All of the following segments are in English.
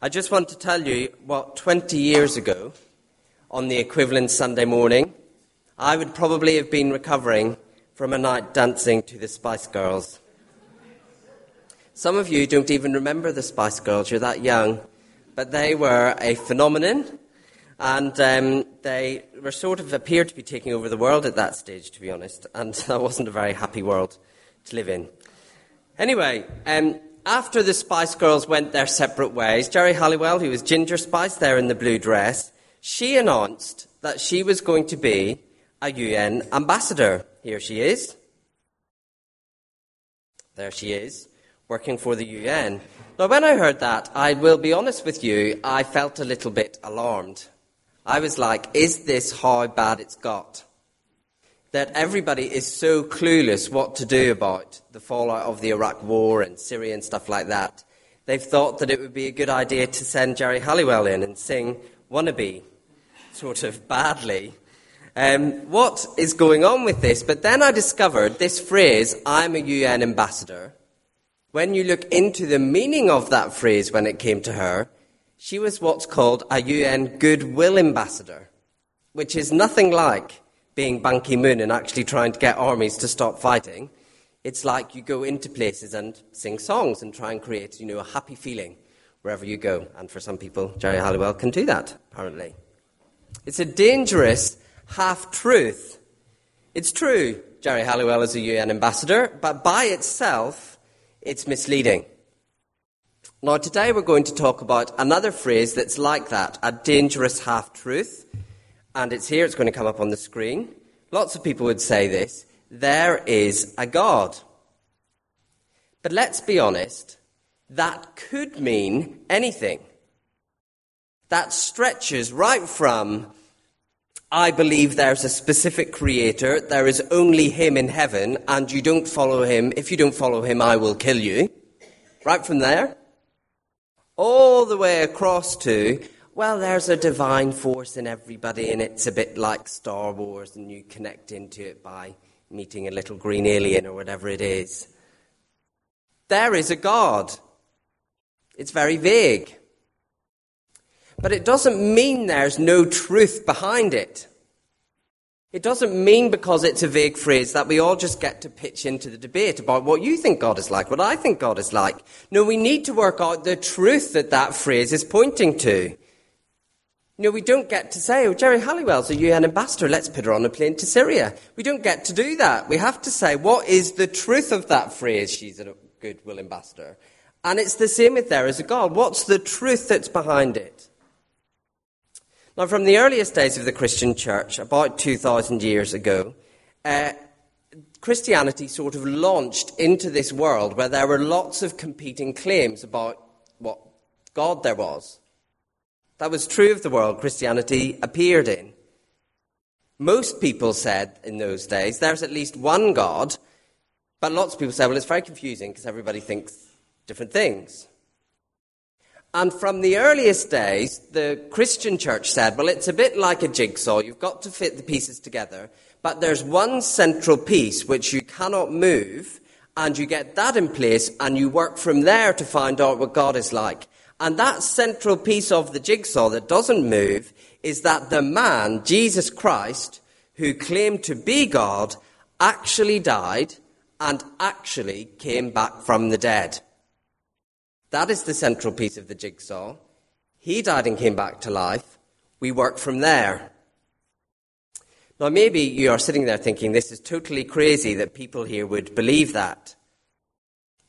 I just want to tell you what 20 years ago, on the equivalent Sunday morning, I would probably have been recovering from a night dancing to the Spice Girls. Some of you don't even remember the Spice Girls, you're that young, but they were a phenomenon, and um, they were sort of appeared to be taking over the world at that stage, to be honest, and that wasn't a very happy world to live in. Anyway, um, after the Spice Girls went their separate ways, Geri Halliwell, who was Ginger Spice there in the blue dress, she announced that she was going to be a UN ambassador. Here she is. There she is, working for the UN. Now, when I heard that, I will be honest with you, I felt a little bit alarmed. I was like, is this how bad it's got? That everybody is so clueless what to do about the fallout of the Iraq war and Syria and stuff like that. They've thought that it would be a good idea to send Geri Halliwell in and sing Wannabe, sort of badly. Um, what is going on with this? But then I discovered this phrase, I'm a UN ambassador. When you look into the meaning of that phrase when it came to her, she was what's called a UN goodwill ambassador, which is nothing like being Ban Ki moon and actually trying to get armies to stop fighting. It's like you go into places and sing songs and try and create, you know, a happy feeling wherever you go. And for some people, Geri Halliwell can do that, apparently. It's a dangerous half truth. It's true, Geri Halliwell is a UN ambassador, but by itself, it's misleading. Now, today we're going to talk about another phrase that's like that, a dangerous half truth and it's here, it's going to come up on the screen. Lots of people would say this there is a God. But let's be honest, that could mean anything. That stretches right from, I believe there's a specific creator, there is only him in heaven, and you don't follow him. If you don't follow him, I will kill you. Right from there, all the way across to, well, there's a divine force in everybody, and it's a bit like Star Wars, and you connect into it by meeting a little green alien or whatever it is. There is a God. It's very vague. But it doesn't mean there's no truth behind it. It doesn't mean because it's a vague phrase that we all just get to pitch into the debate about what you think God is like, what I think God is like. No, we need to work out the truth that that phrase is pointing to. You know, we don't get to say, oh, Geri Halliwell's a UN ambassador, let's put her on a plane to Syria. We don't get to do that. We have to say, what is the truth of that phrase, she's a goodwill ambassador? And it's the same with there is a God. What's the truth that's behind it? Now, from the earliest days of the Christian church, about 2,000 years ago, uh, Christianity sort of launched into this world where there were lots of competing claims about what God there was. That was true of the world Christianity appeared in. Most people said in those days there's at least one God, but lots of people said, well, it's very confusing because everybody thinks different things. And from the earliest days, the Christian church said, well, it's a bit like a jigsaw. You've got to fit the pieces together, but there's one central piece which you cannot move, and you get that in place, and you work from there to find out what God is like. And that central piece of the jigsaw that doesn't move is that the man, Jesus Christ, who claimed to be God, actually died and actually came back from the dead. That is the central piece of the jigsaw. He died and came back to life. We work from there. Now, maybe you are sitting there thinking this is totally crazy that people here would believe that.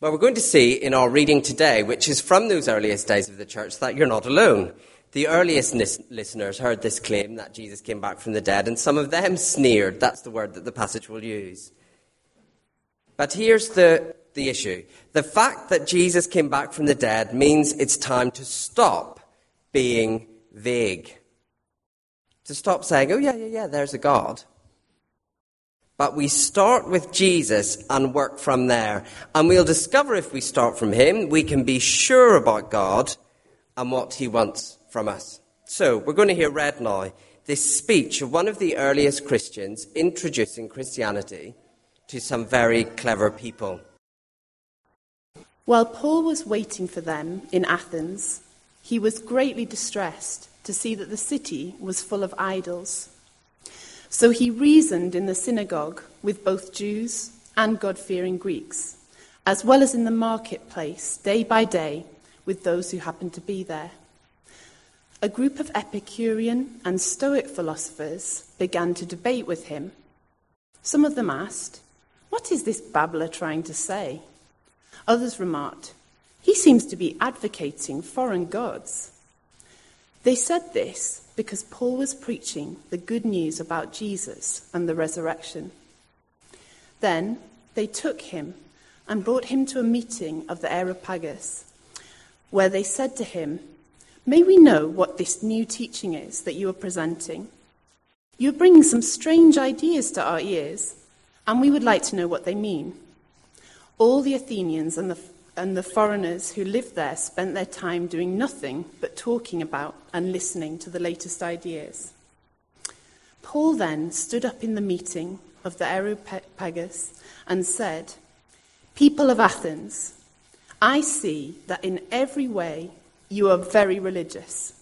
Well, we're going to see in our reading today, which is from those earliest days of the church, that you're not alone. The earliest listeners heard this claim that Jesus came back from the dead, and some of them sneered. That's the word that the passage will use. But here's the, the issue the fact that Jesus came back from the dead means it's time to stop being vague. To stop saying, oh, yeah, yeah, yeah, there's a God. But we start with Jesus and work from there. And we'll discover if we start from Him, we can be sure about God and what He wants from us. So, we're going to hear read now this speech of one of the earliest Christians introducing Christianity to some very clever people. While Paul was waiting for them in Athens, he was greatly distressed to see that the city was full of idols. So he reasoned in the synagogue with both Jews and God fearing Greeks, as well as in the marketplace day by day with those who happened to be there. A group of Epicurean and Stoic philosophers began to debate with him. Some of them asked, What is this babbler trying to say? Others remarked, He seems to be advocating foreign gods. They said this because Paul was preaching the good news about Jesus and the resurrection. Then they took him and brought him to a meeting of the Areopagus, where they said to him, May we know what this new teaching is that you are presenting? You are bringing some strange ideas to our ears, and we would like to know what they mean. All the Athenians and the and the foreigners who lived there spent their time doing nothing but talking about and listening to the latest ideas. Paul then stood up in the meeting of the Areopagus and said, People of Athens, I see that in every way you are very religious.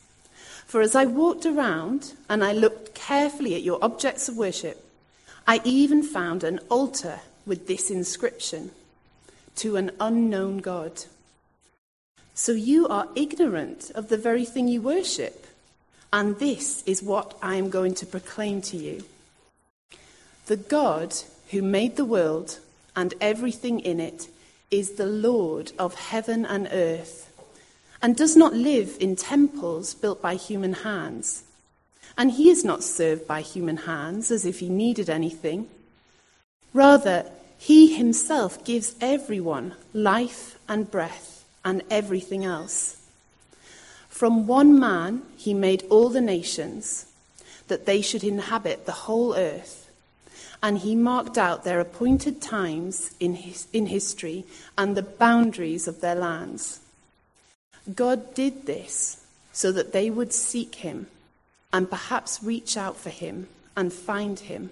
For as I walked around and I looked carefully at your objects of worship, I even found an altar with this inscription to an unknown God. So you are ignorant of the very thing you worship. And this is what I am going to proclaim to you. The God who made the world and everything in it is the Lord of heaven and earth, and does not live in temples built by human hands. And he is not served by human hands as if he needed anything. Rather, he himself gives everyone life and breath and everything else. From one man he made all the nations, that they should inhabit the whole earth. And he marked out their appointed times in, his, in history and the boundaries of their lands. God did this so that they would seek him and perhaps reach out for him and find him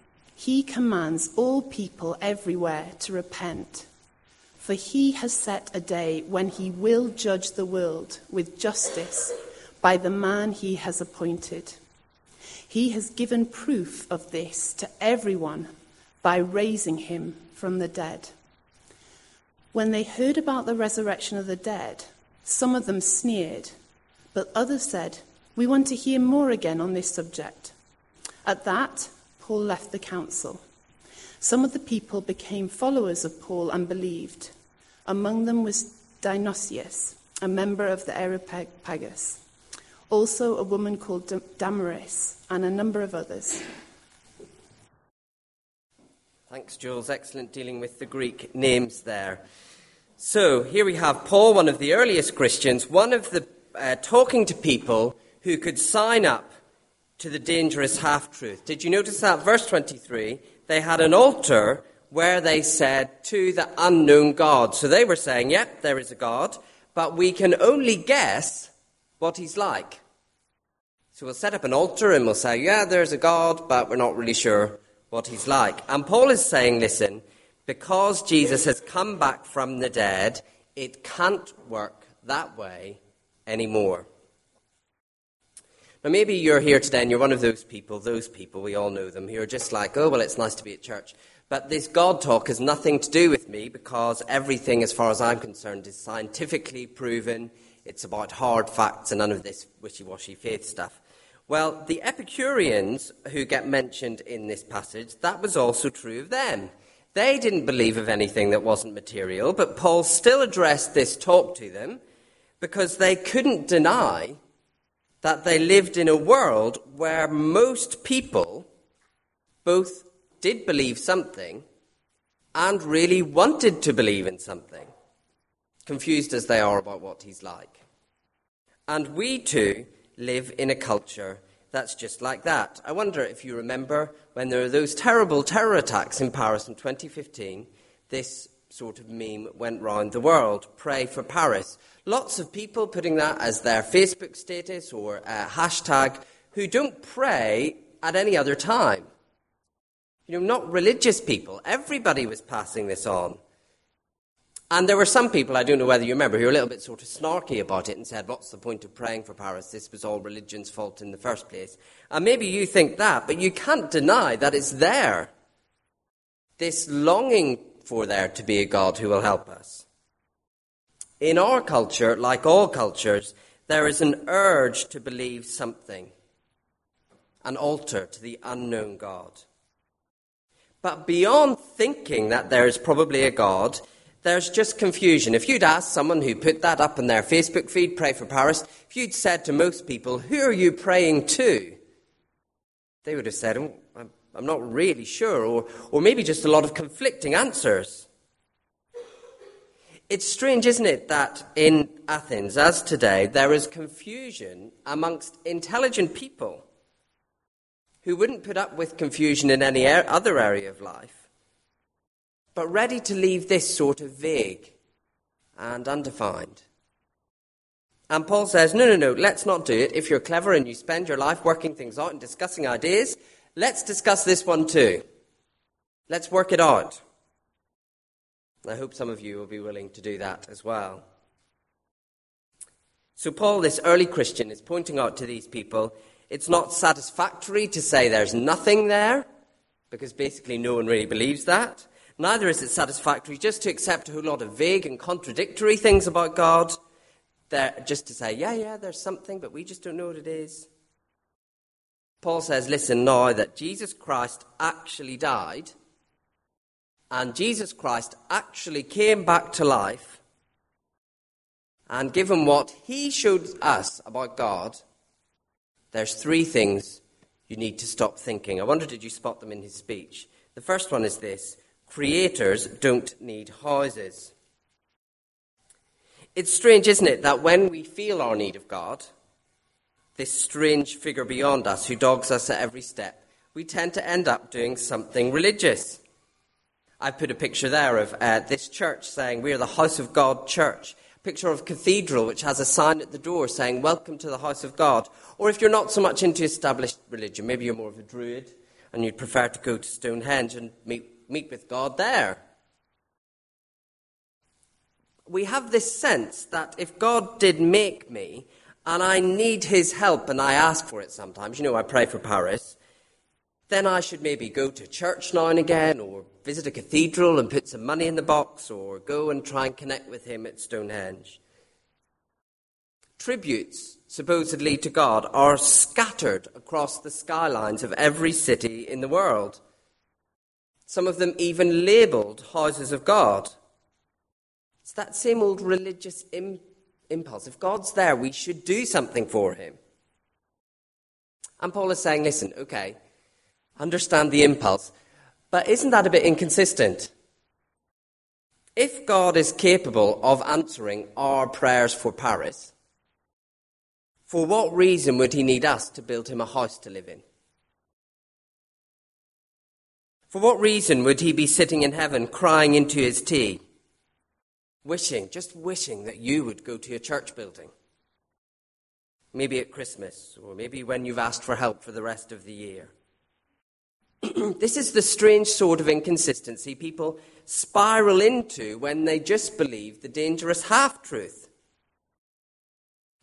he commands all people everywhere to repent. For he has set a day when he will judge the world with justice by the man he has appointed. He has given proof of this to everyone by raising him from the dead. When they heard about the resurrection of the dead, some of them sneered, but others said, We want to hear more again on this subject. At that, Paul left the council. Some of the people became followers of Paul and believed. Among them was Dionysius, a member of the Areopagus, also a woman called Damaris, and a number of others. Thanks, Jules. Excellent dealing with the Greek names there. So here we have Paul, one of the earliest Christians, one of the uh, talking to people who could sign up to the dangerous half truth. Did you notice that? Verse 23 they had an altar where they said to the unknown God. So they were saying, yep, there is a God, but we can only guess what he's like. So we'll set up an altar and we'll say, yeah, there's a God, but we're not really sure what he's like. And Paul is saying, listen, because Jesus has come back from the dead, it can't work that way anymore. Now, maybe you're here today and you're one of those people, those people, we all know them, who are just like, oh, well, it's nice to be at church. But this God talk has nothing to do with me because everything, as far as I'm concerned, is scientifically proven. It's about hard facts and none of this wishy washy faith stuff. Well, the Epicureans who get mentioned in this passage, that was also true of them. They didn't believe of anything that wasn't material, but Paul still addressed this talk to them because they couldn't deny that they lived in a world where most people both did believe something and really wanted to believe in something, confused as they are about what he's like. And we too live in a culture that's just like that. I wonder if you remember when there were those terrible terror attacks in Paris in 2015, this sort of meme went round the world pray for Paris. Lots of people putting that as their Facebook status or a hashtag who don't pray at any other time. You know, not religious people. Everybody was passing this on. And there were some people, I don't know whether you remember, who were a little bit sort of snarky about it and said, What's the point of praying for Paris? This was all religion's fault in the first place. And maybe you think that, but you can't deny that it's there. This longing for there to be a God who will help us. In our culture, like all cultures, there is an urge to believe something, an altar to the unknown God. But beyond thinking that there is probably a God, there's just confusion. If you'd asked someone who put that up in their Facebook feed, Pray for Paris, if you'd said to most people, Who are you praying to? They would have said, oh, I'm not really sure, or, or maybe just a lot of conflicting answers. It's strange, isn't it, that in Athens, as today, there is confusion amongst intelligent people who wouldn't put up with confusion in any other area of life but ready to leave this sort of vague and undefined. And Paul says, no, no, no, let's not do it. If you're clever and you spend your life working things out and discussing ideas, let's discuss this one too. Let's work it out. I hope some of you will be willing to do that as well. So, Paul, this early Christian, is pointing out to these people it's not satisfactory to say there's nothing there, because basically no one really believes that. Neither is it satisfactory just to accept a whole lot of vague and contradictory things about God, just to say, yeah, yeah, there's something, but we just don't know what it is. Paul says, listen now that Jesus Christ actually died, and Jesus Christ actually came back to life, and given what he showed us about God, there's three things you need to stop thinking. I wonder, did you spot them in his speech? The first one is this creators don't need houses. It's strange, isn't it, that when we feel our need of God, this strange figure beyond us who dogs us at every step, we tend to end up doing something religious. I put a picture there of uh, this church saying, We are the House of God Church. Picture of cathedral which has a sign at the door saying, Welcome to the House of God. Or if you're not so much into established religion, maybe you're more of a druid and you'd prefer to go to Stonehenge and meet meet with God there. We have this sense that if God did make me and I need his help and I ask for it sometimes, you know, I pray for Paris, then I should maybe go to church now and again or visit a cathedral and put some money in the box or go and try and connect with him at Stonehenge. Tributes, supposedly to God, are scattered across the skylines of every city in the world some of them even labeled houses of God. It's that same old religious Im- impulse. If God's there, we should do something for him. And Paul is saying, listen, okay, understand the impulse, but isn't that a bit inconsistent? If God is capable of answering our prayers for Paris, for what reason would he need us to build him a house to live in? For what reason would he be sitting in heaven crying into his tea? Wishing, just wishing that you would go to a church building. Maybe at Christmas, or maybe when you've asked for help for the rest of the year. this is the strange sort of inconsistency people spiral into when they just believe the dangerous half truth.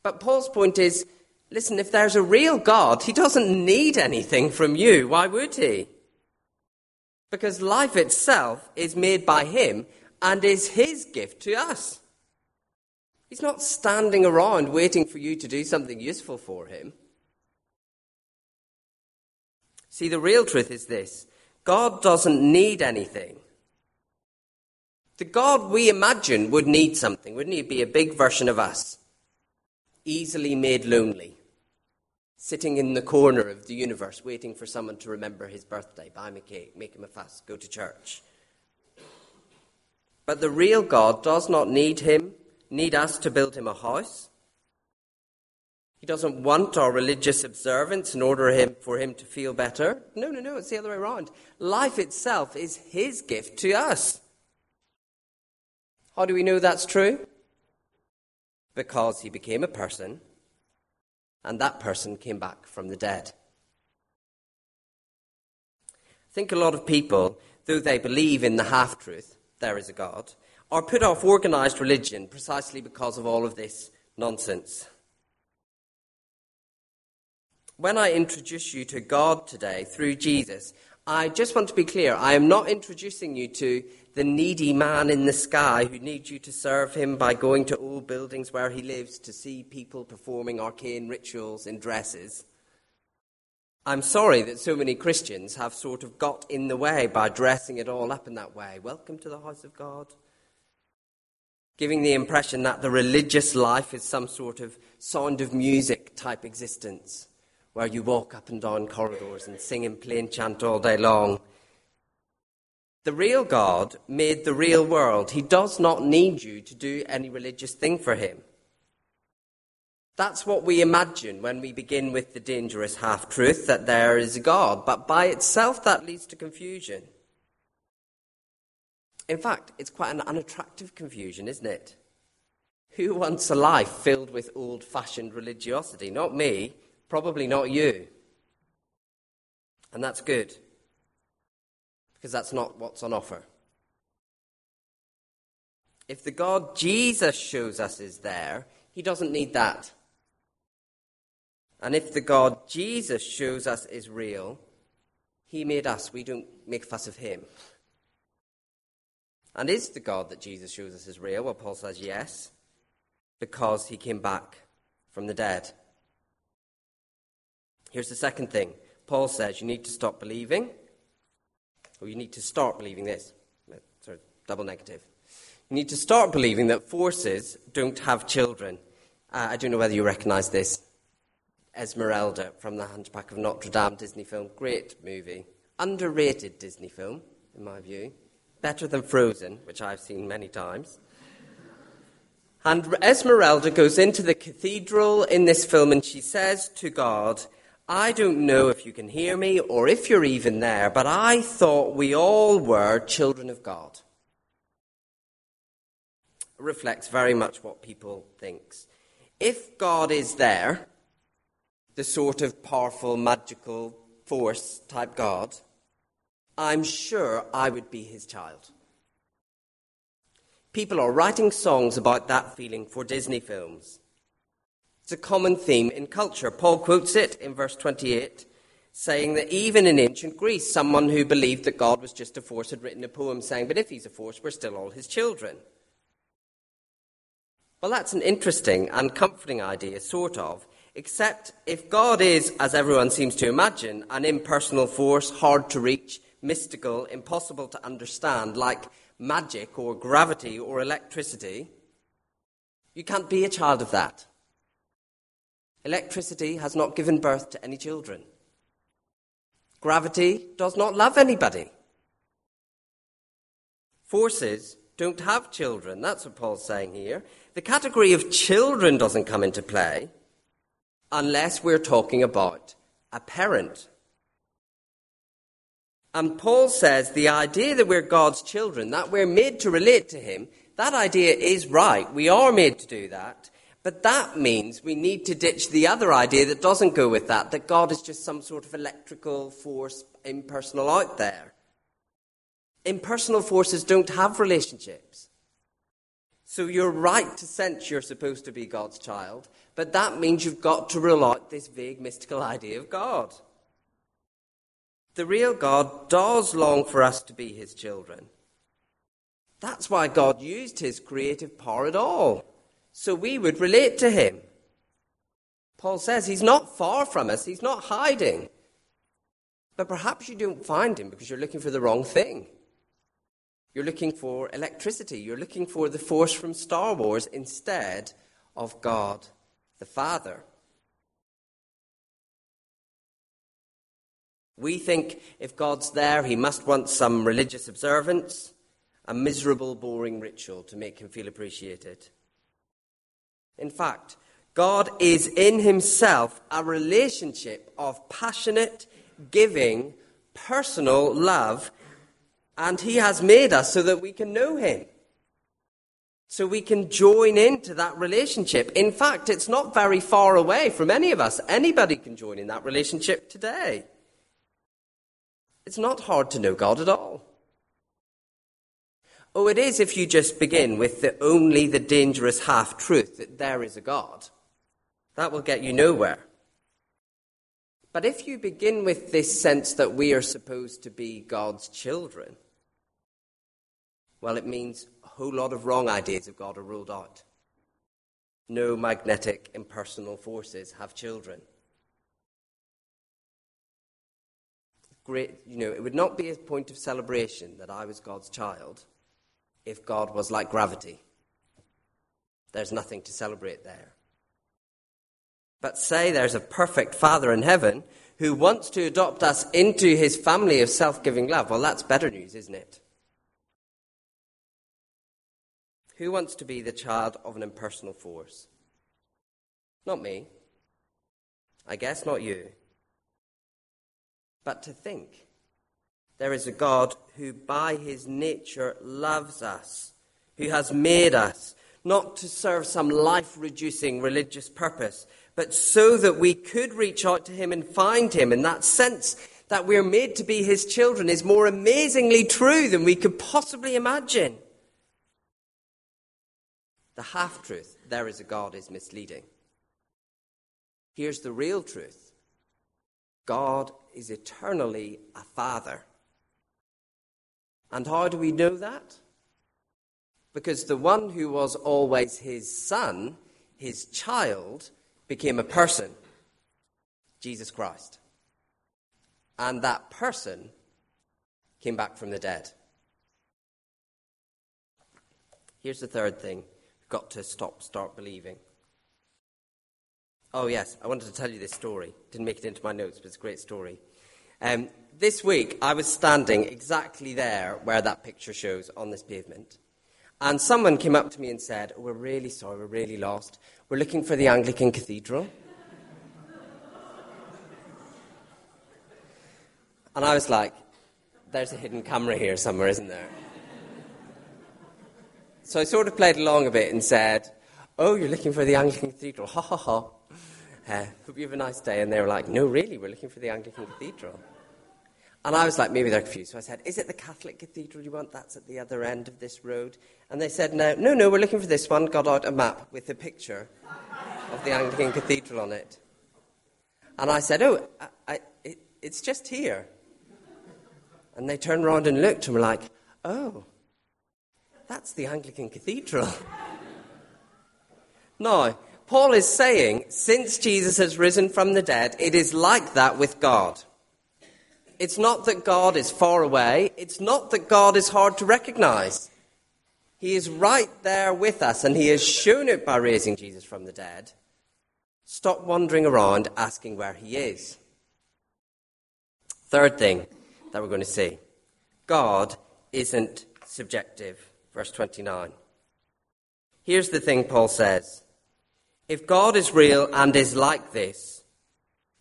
But Paul's point is listen, if there's a real God, he doesn't need anything from you. Why would he? Because life itself is made by Him and is His gift to us. He's not standing around waiting for you to do something useful for Him. See, the real truth is this God doesn't need anything. The God we imagine would need something, wouldn't he? Be a big version of us, easily made lonely sitting in the corner of the universe waiting for someone to remember his birthday, buy him a cake, make him a fuss, go to church. But the real God does not need him, need us to build him a house. He doesn't want our religious observance in order him, for him to feel better. No, no, no, it's the other way around. Life itself is his gift to us. How do we know that's true? Because he became a person, and that person came back from the dead. I think a lot of people, though they believe in the half truth, there is a God, are put off organized religion precisely because of all of this nonsense. When I introduce you to God today through Jesus, I just want to be clear. I am not introducing you to the needy man in the sky who needs you to serve him by going to old buildings where he lives to see people performing arcane rituals in dresses. I'm sorry that so many Christians have sort of got in the way by dressing it all up in that way. Welcome to the house of God. Giving the impression that the religious life is some sort of sound of music type existence where you walk up and down corridors and sing in plain chant all day long. The real God made the real world. He does not need you to do any religious thing for him. That's what we imagine when we begin with the dangerous half truth that there is a God, but by itself that leads to confusion. In fact, it's quite an unattractive confusion, isn't it? Who wants a life filled with old fashioned religiosity? Not me. Probably not you. And that's good, because that's not what's on offer. If the God Jesus shows us is there, he doesn't need that. And if the God Jesus shows us is real, he made us. We don't make fuss of him. And is the God that Jesus shows us is real? Well, Paul says yes, because he came back from the dead. Here's the second thing Paul says you need to stop believing, or you need to start believing this. Sorry, double negative. You need to start believing that forces don't have children. Uh, I don't know whether you recognize this. Esmeralda from the Hunchback of Notre Dame Disney film. Great movie. Underrated Disney film, in my view. Better than Frozen, which I've seen many times. And Esmeralda goes into the cathedral in this film and she says to God, I don't know if you can hear me or if you're even there, but I thought we all were children of God. It reflects very much what people think. If God is there, the sort of powerful, magical force type God, I'm sure I would be his child. People are writing songs about that feeling for Disney films. It's a common theme in culture. Paul quotes it in verse 28, saying that even in ancient Greece, someone who believed that God was just a force had written a poem saying, But if he's a force, we're still all his children. Well, that's an interesting and comforting idea, sort of, except if God is, as everyone seems to imagine, an impersonal force, hard to reach, mystical, impossible to understand, like magic or gravity or electricity, you can't be a child of that. Electricity has not given birth to any children. Gravity does not love anybody. Forces don't have children. That's what Paul's saying here. The category of children doesn't come into play unless we're talking about a parent. And Paul says the idea that we're God's children, that we're made to relate to Him, that idea is right. We are made to do that. But that means we need to ditch the other idea that doesn't go with that, that God is just some sort of electrical force, impersonal out there. Impersonal forces don't have relationships. So you're right to sense you're supposed to be God's child, but that means you've got to rule out this vague mystical idea of God. The real God does long for us to be his children. That's why God used his creative power at all so we would relate to him. Paul says he's not far from us, he's not hiding. But perhaps you don't find him because you're looking for the wrong thing. You're looking for electricity, you're looking for the force from Star Wars instead of God the Father. We think if God's there, he must want some religious observance, a miserable, boring ritual to make him feel appreciated. In fact, God is in himself a relationship of passionate, giving, personal love, and he has made us so that we can know him. So we can join into that relationship. In fact, it's not very far away from any of us. Anybody can join in that relationship today. It's not hard to know God at all. Oh, it is if you just begin with the only the dangerous half truth that there is a God. That will get you nowhere. But if you begin with this sense that we are supposed to be God's children, well, it means whole lot of wrong ideas of God are ruled out. No magnetic impersonal forces have children. Great, you know, it would not be a point of celebration that I was God's child if God was like gravity. There's nothing to celebrate there. But say there's a perfect Father in heaven who wants to adopt us into his family of self giving love. Well, that's better news, isn't it? Who wants to be the child of an impersonal force? Not me. I guess not you. But to think there is a God who, by his nature, loves us, who has made us, not to serve some life reducing religious purpose, but so that we could reach out to him and find him. And that sense that we're made to be his children is more amazingly true than we could possibly imagine. The half truth, there is a God, is misleading. Here's the real truth God is eternally a father. And how do we know that? Because the one who was always his son, his child, became a person Jesus Christ. And that person came back from the dead. Here's the third thing got to stop, start believing. Oh, yes, I wanted to tell you this story. Didn't make it into my notes, but it's a great story. Um, this week, I was standing exactly there where that picture shows on this pavement. And someone came up to me and said, oh, We're really sorry, we're really lost. We're looking for the Anglican Cathedral. and I was like, There's a hidden camera here somewhere, isn't there? So I sort of played along a bit and said, Oh, you're looking for the Anglican Cathedral. Ha ha ha. Uh, hope you have a nice day. And they were like, no, really, we're looking for the Anglican Cathedral. And I was like, maybe they're confused. So I said, is it the Catholic Cathedral you want? That's at the other end of this road. And they said, no, no, no, we're looking for this one. Got out a map with a picture of the Anglican Cathedral on it. And I said, oh, I, I, it, it's just here. And they turned around and looked and were like, oh, that's the Anglican Cathedral. now, Paul is saying, since Jesus has risen from the dead, it is like that with God. It's not that God is far away. It's not that God is hard to recognize. He is right there with us, and He has shown it by raising Jesus from the dead. Stop wandering around asking where He is. Third thing that we're going to see God isn't subjective. Verse 29. Here's the thing Paul says if God is real and is like this,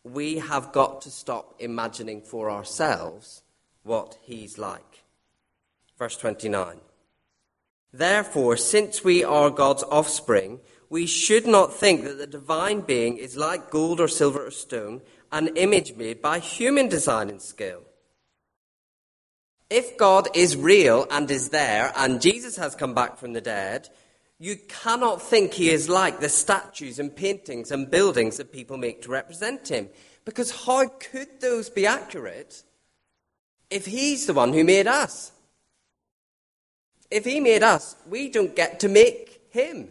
we have got to stop imagining for ourselves what he's like. Verse 29. Therefore, since we are God's offspring, we should not think that the divine being is like gold or silver or stone, an image made by human design and skill. If God is real and is there, and Jesus has come back from the dead, you cannot think he is like the statues and paintings and buildings that people make to represent him. Because how could those be accurate if he's the one who made us? If he made us, we don't get to make him.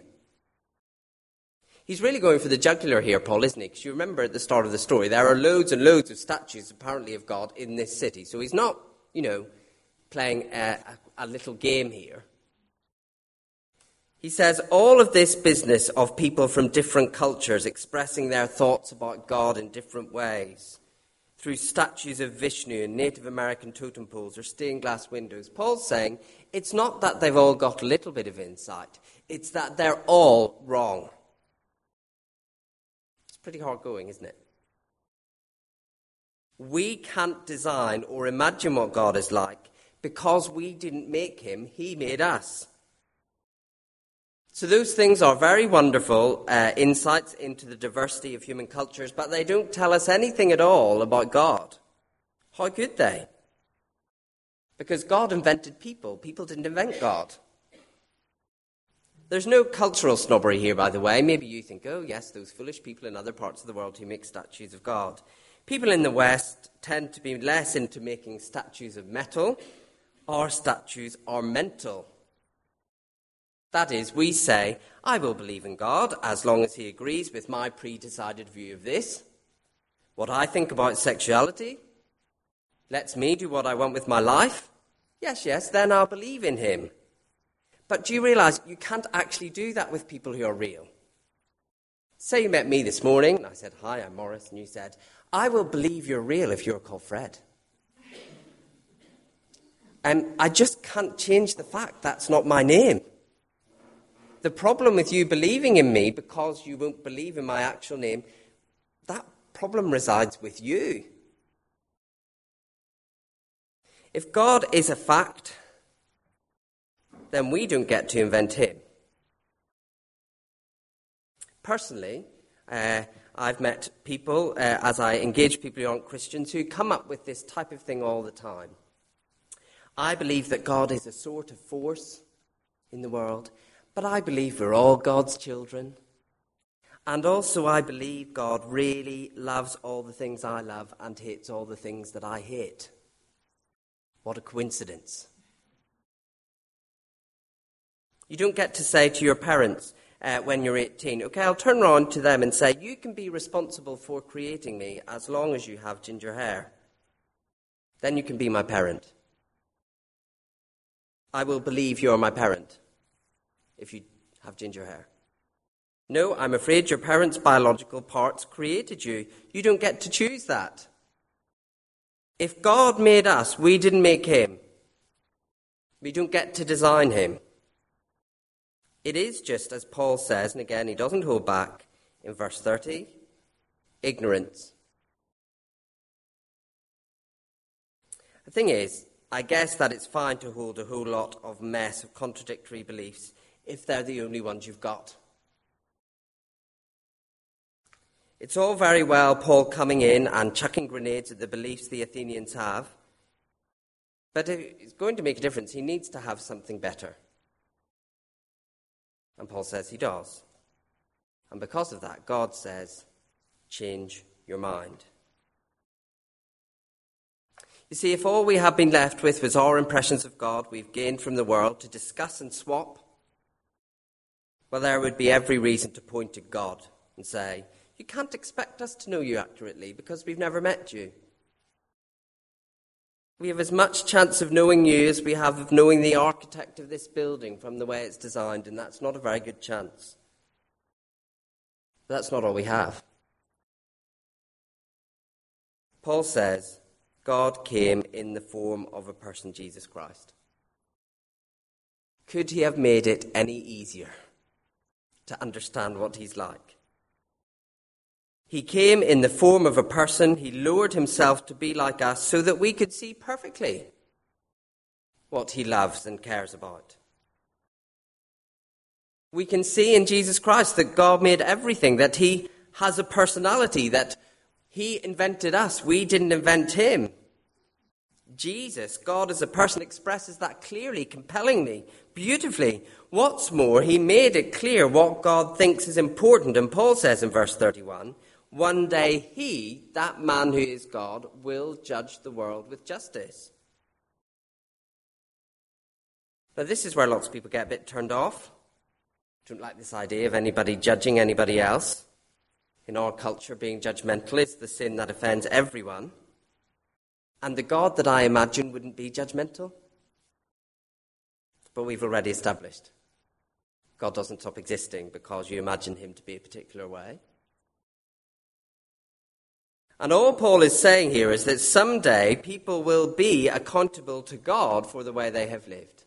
He's really going for the jugular here, Paul, isn't he? Because you remember at the start of the story, there are loads and loads of statues, apparently, of God in this city. So he's not, you know, playing a, a, little game here. He says all of this business of people from different cultures expressing their thoughts about God in different ways through statues of Vishnu and Native American totem poles or stained glass windows. Paul's saying it's not that they've all got a little bit of insight, it's that they're all wrong. It's pretty hard going, isn't it? We can't design or imagine what God is like because we didn't make him, he made us. So, those things are very wonderful uh, insights into the diversity of human cultures, but they don't tell us anything at all about God. How could they? Because God invented people, people didn't invent God. There's no cultural snobbery here, by the way. Maybe you think, oh, yes, those foolish people in other parts of the world who make statues of God. People in the West tend to be less into making statues of metal. Our statues are mental. That is, we say, I will believe in God as long as he agrees with my pre decided view of this. What I think about sexuality lets me do what I want with my life. Yes, yes, then I'll believe in him. But do you realize you can't actually do that with people who are real? Say you met me this morning, and I said, Hi, I'm Morris, and you said, I will believe you're real if you're called Fred. I just can't change the fact that's not my name. The problem with you believing in me because you won't believe in my actual name, that problem resides with you. If God is a fact, then we don't get to invent him. Personally, uh, I've met people, uh, as I engage people who aren't Christians, who come up with this type of thing all the time. I believe that God is a sort of force in the world, but I believe we're all God's children. And also, I believe God really loves all the things I love and hates all the things that I hate. What a coincidence. You don't get to say to your parents uh, when you're 18, okay, I'll turn around to them and say, You can be responsible for creating me as long as you have ginger hair. Then you can be my parent. I will believe you're my parent if you have ginger hair. No, I'm afraid your parents' biological parts created you. You don't get to choose that. If God made us, we didn't make him. We don't get to design him. It is just as Paul says, and again, he doesn't hold back in verse 30 ignorance. The thing is, I guess that it's fine to hold a whole lot of mess of contradictory beliefs if they're the only ones you've got. It's all very well Paul coming in and chucking grenades at the beliefs the Athenians have, but if it's going to make a difference, he needs to have something better. And Paul says he does. And because of that, God says, change your mind. You see, if all we have been left with was our impressions of God we've gained from the world to discuss and swap, well, there would be every reason to point to God and say, You can't expect us to know you accurately because we've never met you. We have as much chance of knowing you as we have of knowing the architect of this building from the way it's designed, and that's not a very good chance. But that's not all we have. Paul says, God came in the form of a person, Jesus Christ. Could he have made it any easier? to understand what he's like. He came in the form of a person. He lowered himself to be like us so that we could see perfectly what he loves and cares about. We can see in Jesus Christ that God made everything, that he has a personality, that he invented us. We didn't invent him. Jesus, God as a person, expresses that clearly, compellingly, beautifully. What's more, he made it clear what God thinks is important. And Paul says in verse 31 one day he, that man who is God, will judge the world with justice. But this is where lots of people get a bit turned off. Don't like this idea of anybody judging anybody else. In our culture, being judgmental is the sin that offends everyone. And the God that I imagine wouldn't be judgmental. But we've already established God doesn't stop existing because you imagine him to be a particular way. And all Paul is saying here is that someday people will be accountable to God for the way they have lived.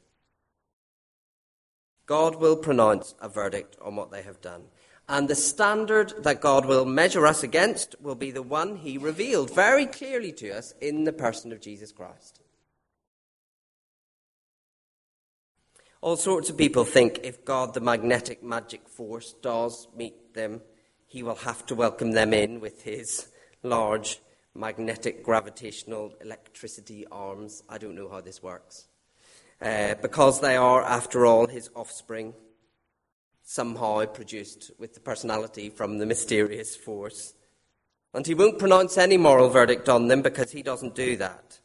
God will pronounce a verdict on what they have done. And the standard that God will measure us against will be the one he revealed very clearly to us in the person of Jesus Christ. All sorts of people think if God, the magnetic magic force, does meet them, he will have to welcome them in with his large magnetic gravitational electricity arms. I don't know how this works. Uh, because they are, after all, his offspring, somehow produced with the personality from the mysterious force. And he won't pronounce any moral verdict on them because he doesn't do that.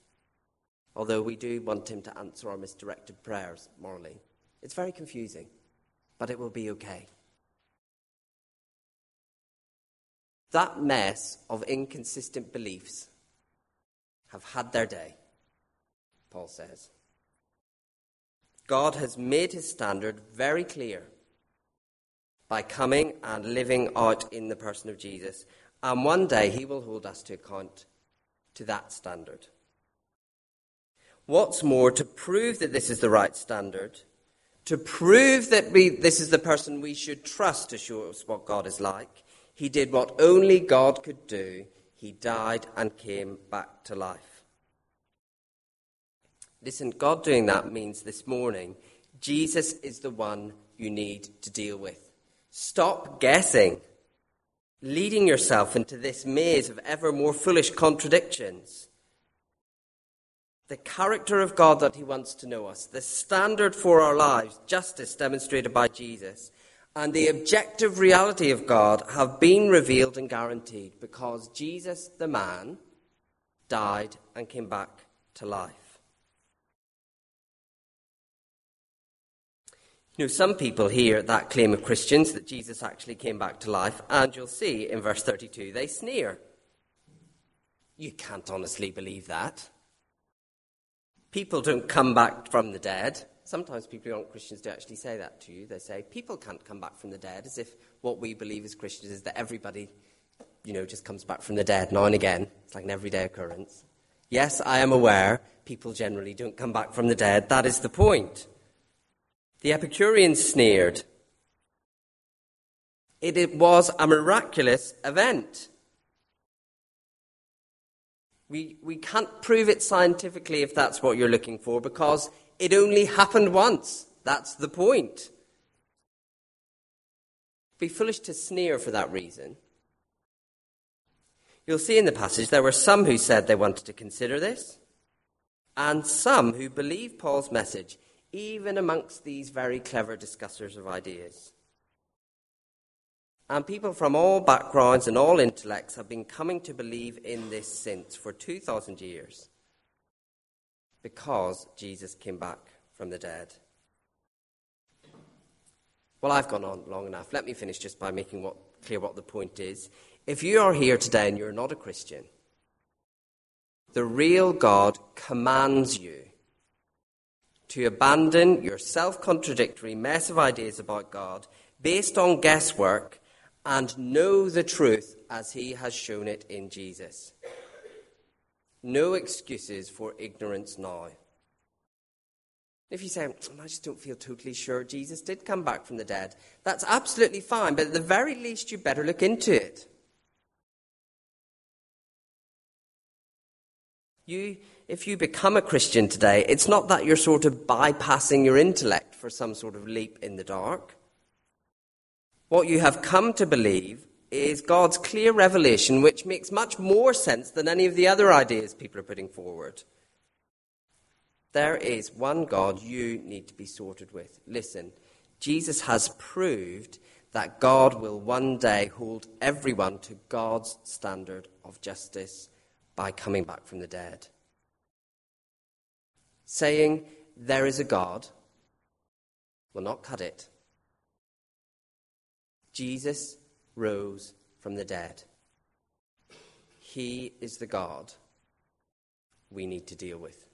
Although we do want him to answer our misdirected prayers morally. It's very confusing, but it will be okay. That mess of inconsistent beliefs have had their day, Paul says. God has made his standard very clear by coming and living out in the person of Jesus. And one day he will hold us to account to that standard. What's more, to prove that this is the right standard, to prove that we, this is the person we should trust to show us what God is like, he did what only God could do. He died and came back to life. Listen, God doing that means this morning, Jesus is the one you need to deal with. Stop guessing, leading yourself into this maze of ever more foolish contradictions. The character of God that He wants to know us, the standard for our lives, justice demonstrated by Jesus, and the objective reality of God have been revealed and guaranteed because Jesus, the man, died and came back to life. You know, some people hear that claim of Christians that Jesus actually came back to life, and you'll see in verse 32 they sneer. You can't honestly believe that. People don't come back from the dead. Sometimes people who aren't Christians do actually say that to you. They say, people can't come back from the dead, as if what we believe as Christians is that everybody, you know, just comes back from the dead now and again. It's like an everyday occurrence. Yes, I am aware people generally don't come back from the dead. That is the point. The Epicureans sneered. It, was a miraculous event. We, we can't prove it scientifically if that's what you're looking for because it only happened once. That's the point. Be foolish to sneer for that reason. You'll see in the passage there were some who said they wanted to consider this, and some who believed Paul's message, even amongst these very clever discussers of ideas. And people from all backgrounds and all intellects have been coming to believe in this since for 2,000 years because Jesus came back from the dead. Well, I've gone on long enough. Let me finish just by making what, clear what the point is. If you are here today and you're not a Christian, the real God commands you to abandon your self contradictory mess of ideas about God based on guesswork and know the truth as He has shown it in Jesus. No excuses for ignorance now. If you say, mm, I just don't feel totally sure Jesus did come back from the dead, that's absolutely fine, but at the very least, you better look into it. You, if you become a Christian today, it's not that you're sort of bypassing your intellect for some sort of leap in the dark. What you have come to believe is God's clear revelation, which makes much more sense than any of the other ideas people are putting forward. There is one God you need to be sorted with. Listen, Jesus has proved that God will one day hold everyone to God's standard of justice by coming back from the dead. Saying there is a God will not cut it. Jesus rose from the dead. He is the God we need to deal with.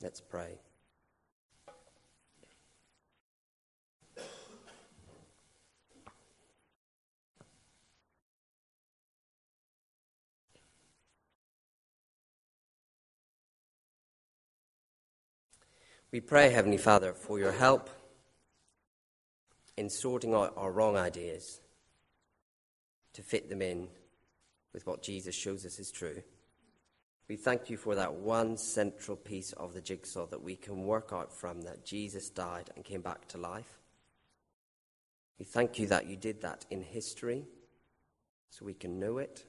Let's pray. We pray, Heavenly Father, for your help in sorting out our wrong ideas to fit them in with what Jesus shows us is true. We thank you for that one central piece of the jigsaw that we can work out from that Jesus died and came back to life. We thank you that you did that in history so we can know it.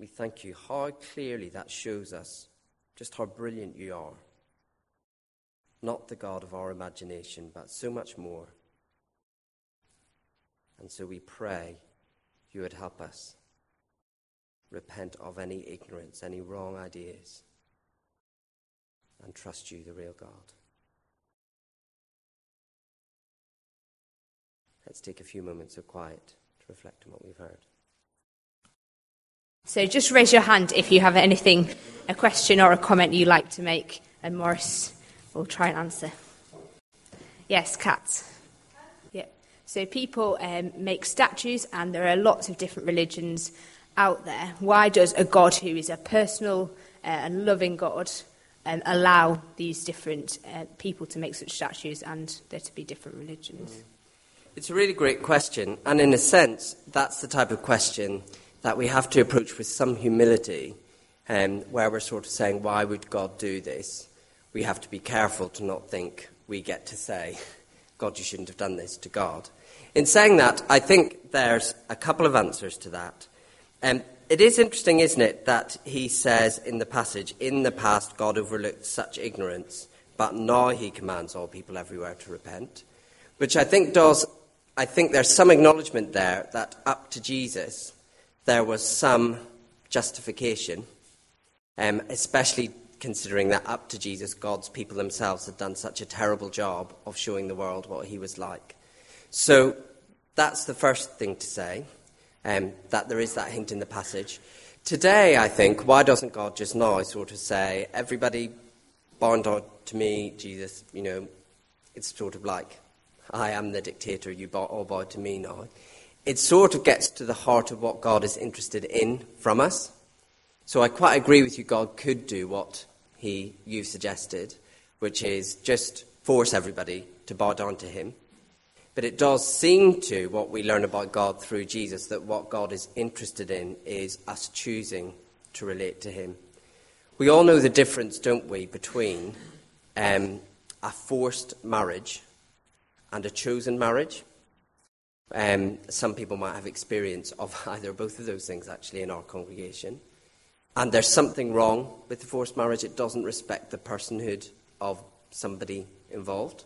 We thank you how clearly that shows us just how brilliant you are. Not the God of our imagination, but so much more. And so we pray you would help us repent of any ignorance, any wrong ideas, and trust you, the real God. Let's take a few moments of quiet to reflect on what we've heard. So just raise your hand if you have anything, a question or a comment you'd like to make, and Morris will try and answer. Yes, Kat. Yeah. So people um, make statues, and there are lots of different religions out there. Why does a God who is a personal uh, and loving God um, allow these different uh, people to make such statues and there to be different religions? It's a really great question, and in a sense, that's the type of question that we have to approach with some humility, um, where we're sort of saying, Why would God do this? We have to be careful to not think we get to say, God, you shouldn't have done this to God. In saying that, I think there's a couple of answers to that. Um, it is interesting, isn't it, that he says in the passage, In the past, God overlooked such ignorance, but now he commands all people everywhere to repent. Which I think does, I think there's some acknowledgement there that up to Jesus, there was some justification, um, especially considering that up to Jesus, God's people themselves had done such a terrible job of showing the world what he was like. So that's the first thing to say, um, that there is that hint in the passage. Today, I think, why doesn't God just now sort of say, everybody down to me, Jesus, you know, it's sort of like, I am the dictator, you all bow to me now it sort of gets to the heart of what God is interested in from us. So I quite agree with you, God could do what he, you've suggested, which is just force everybody to bow down to him. But it does seem to, what we learn about God through Jesus, that what God is interested in is us choosing to relate to him. We all know the difference, don't we, between um, a forced marriage and a chosen marriage. Um, some people might have experience of either or both of those things actually in our congregation. And there's something wrong with the forced marriage. It doesn't respect the personhood of somebody involved.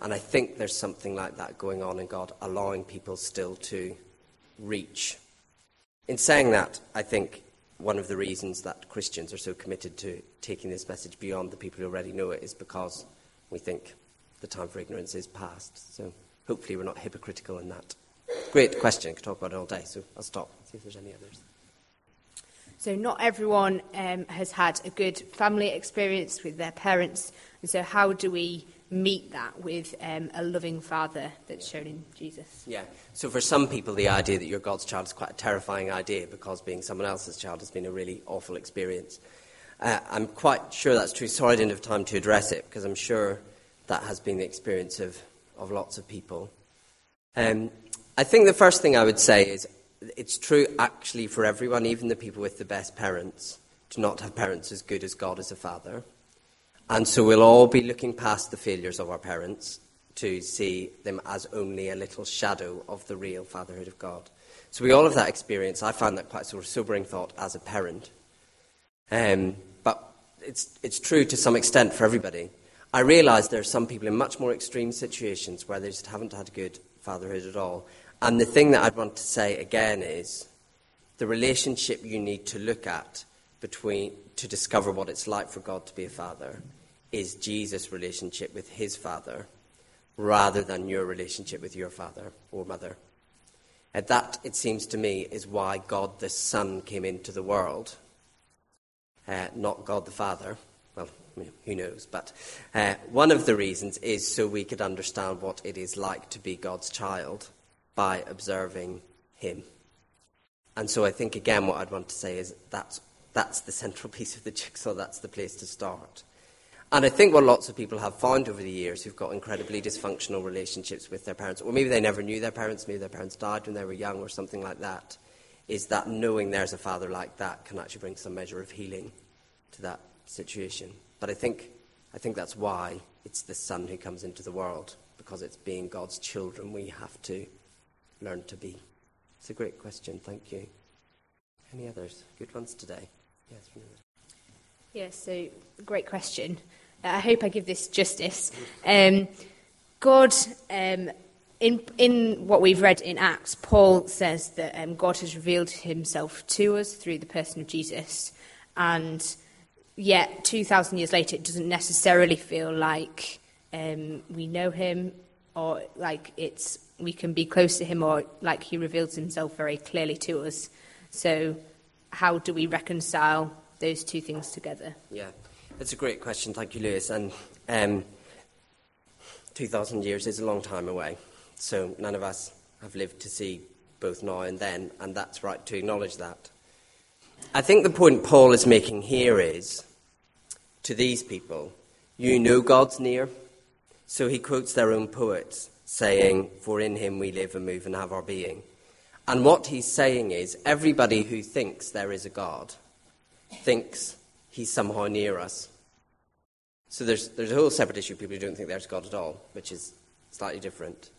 And I think there's something like that going on in God, allowing people still to reach. In saying that, I think one of the reasons that Christians are so committed to taking this message beyond the people who already know it is because we think the time for ignorance is past. So hopefully we're not hypocritical in that. Great question. I could talk about it all day, so I'll stop. See if there's any others. So, not everyone um, has had a good family experience with their parents. And so, how do we meet that with um, a loving father that's shown in Jesus? Yeah. So, for some people, the idea that you're God's child is quite a terrifying idea because being someone else's child has been a really awful experience. Uh, I'm quite sure that's true. Sorry I didn't have time to address it because I'm sure that has been the experience of of lots of people. Um, I think the first thing I would say is it's true actually for everyone, even the people with the best parents, to not have parents as good as God as a father. And so we'll all be looking past the failures of our parents to see them as only a little shadow of the real fatherhood of God. So we all have that experience. I find that quite a sort of sobering thought as a parent. Um, but it's, it's true to some extent for everybody. I realise there are some people in much more extreme situations where they just haven't had good fatherhood at all. And the thing that I'd want to say again is the relationship you need to look at between to discover what it's like for God to be a father is Jesus' relationship with his father rather than your relationship with your father or mother. And that, it seems to me, is why God the Son came into the world, uh, not God the Father who knows? But uh, one of the reasons is so we could understand what it is like to be God's child by observing Him. And so I think, again, what I'd want to say is that's, that's the central piece of the jigsaw, that's the place to start. And I think what lots of people have found over the years who've got incredibly dysfunctional relationships with their parents, or maybe they never knew their parents, maybe their parents died when they were young or something like that, is that knowing there's a father like that can actually bring some measure of healing to that situation. But I think, I think that's why it's the son who comes into the world, because it's being God's children we have to learn to be. It's a great question, thank you. Any others? Good ones today? Yes, Yes, so great question. I hope I give this justice. Um, God, um, in, in what we've read in Acts, Paul says that um, God has revealed himself to us through the person of Jesus. And yet, 2,000 years later, it doesn't necessarily feel like um, we know him or like it's we can be close to him or like he reveals himself very clearly to us. So, how do we reconcile those two things together? Yeah, that's a great question. Thank you, Lewis. And um, 2,000 years is a long time away. So none of us have lived to see both now and then, and that's right to acknowledge that. I think the point Paul is making here is to these people, you know God's near. So he quotes their own poets saying, For in him we live and move and have our being. And what he's saying is, everybody who thinks there is a God thinks he's somehow near us. So there's, there's a whole separate issue of people who don't think there's God at all, which is slightly different.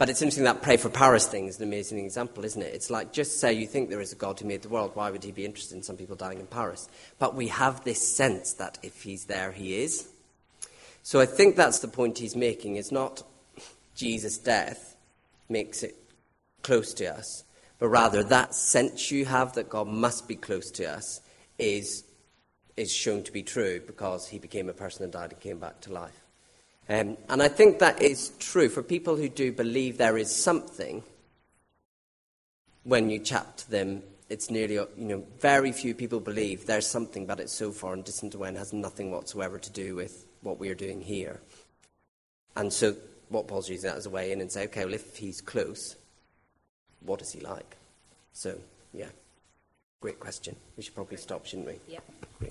But it's interesting that Pray for Paris thing is an amazing example, isn't it? It's like just say you think there is a God who made the world, why would he be interested in some people dying in Paris? But we have this sense that if he's there, he is. So I think that's the point he's making, is not Jesus' death makes it close to us, but rather that sense you have that God must be close to us is, is shown to be true because he became a person and died and came back to life. Um, and I think that is true for people who do believe there is something. When you chat to them, it's nearly, you know, very few people believe there's something, but it's so far and distant away and has nothing whatsoever to do with what we are doing here. And so, what Paul's using that as a way in and say, okay, well, if he's close, what is he like? So, yeah. Great question. We should probably stop, shouldn't we? Yeah. Great.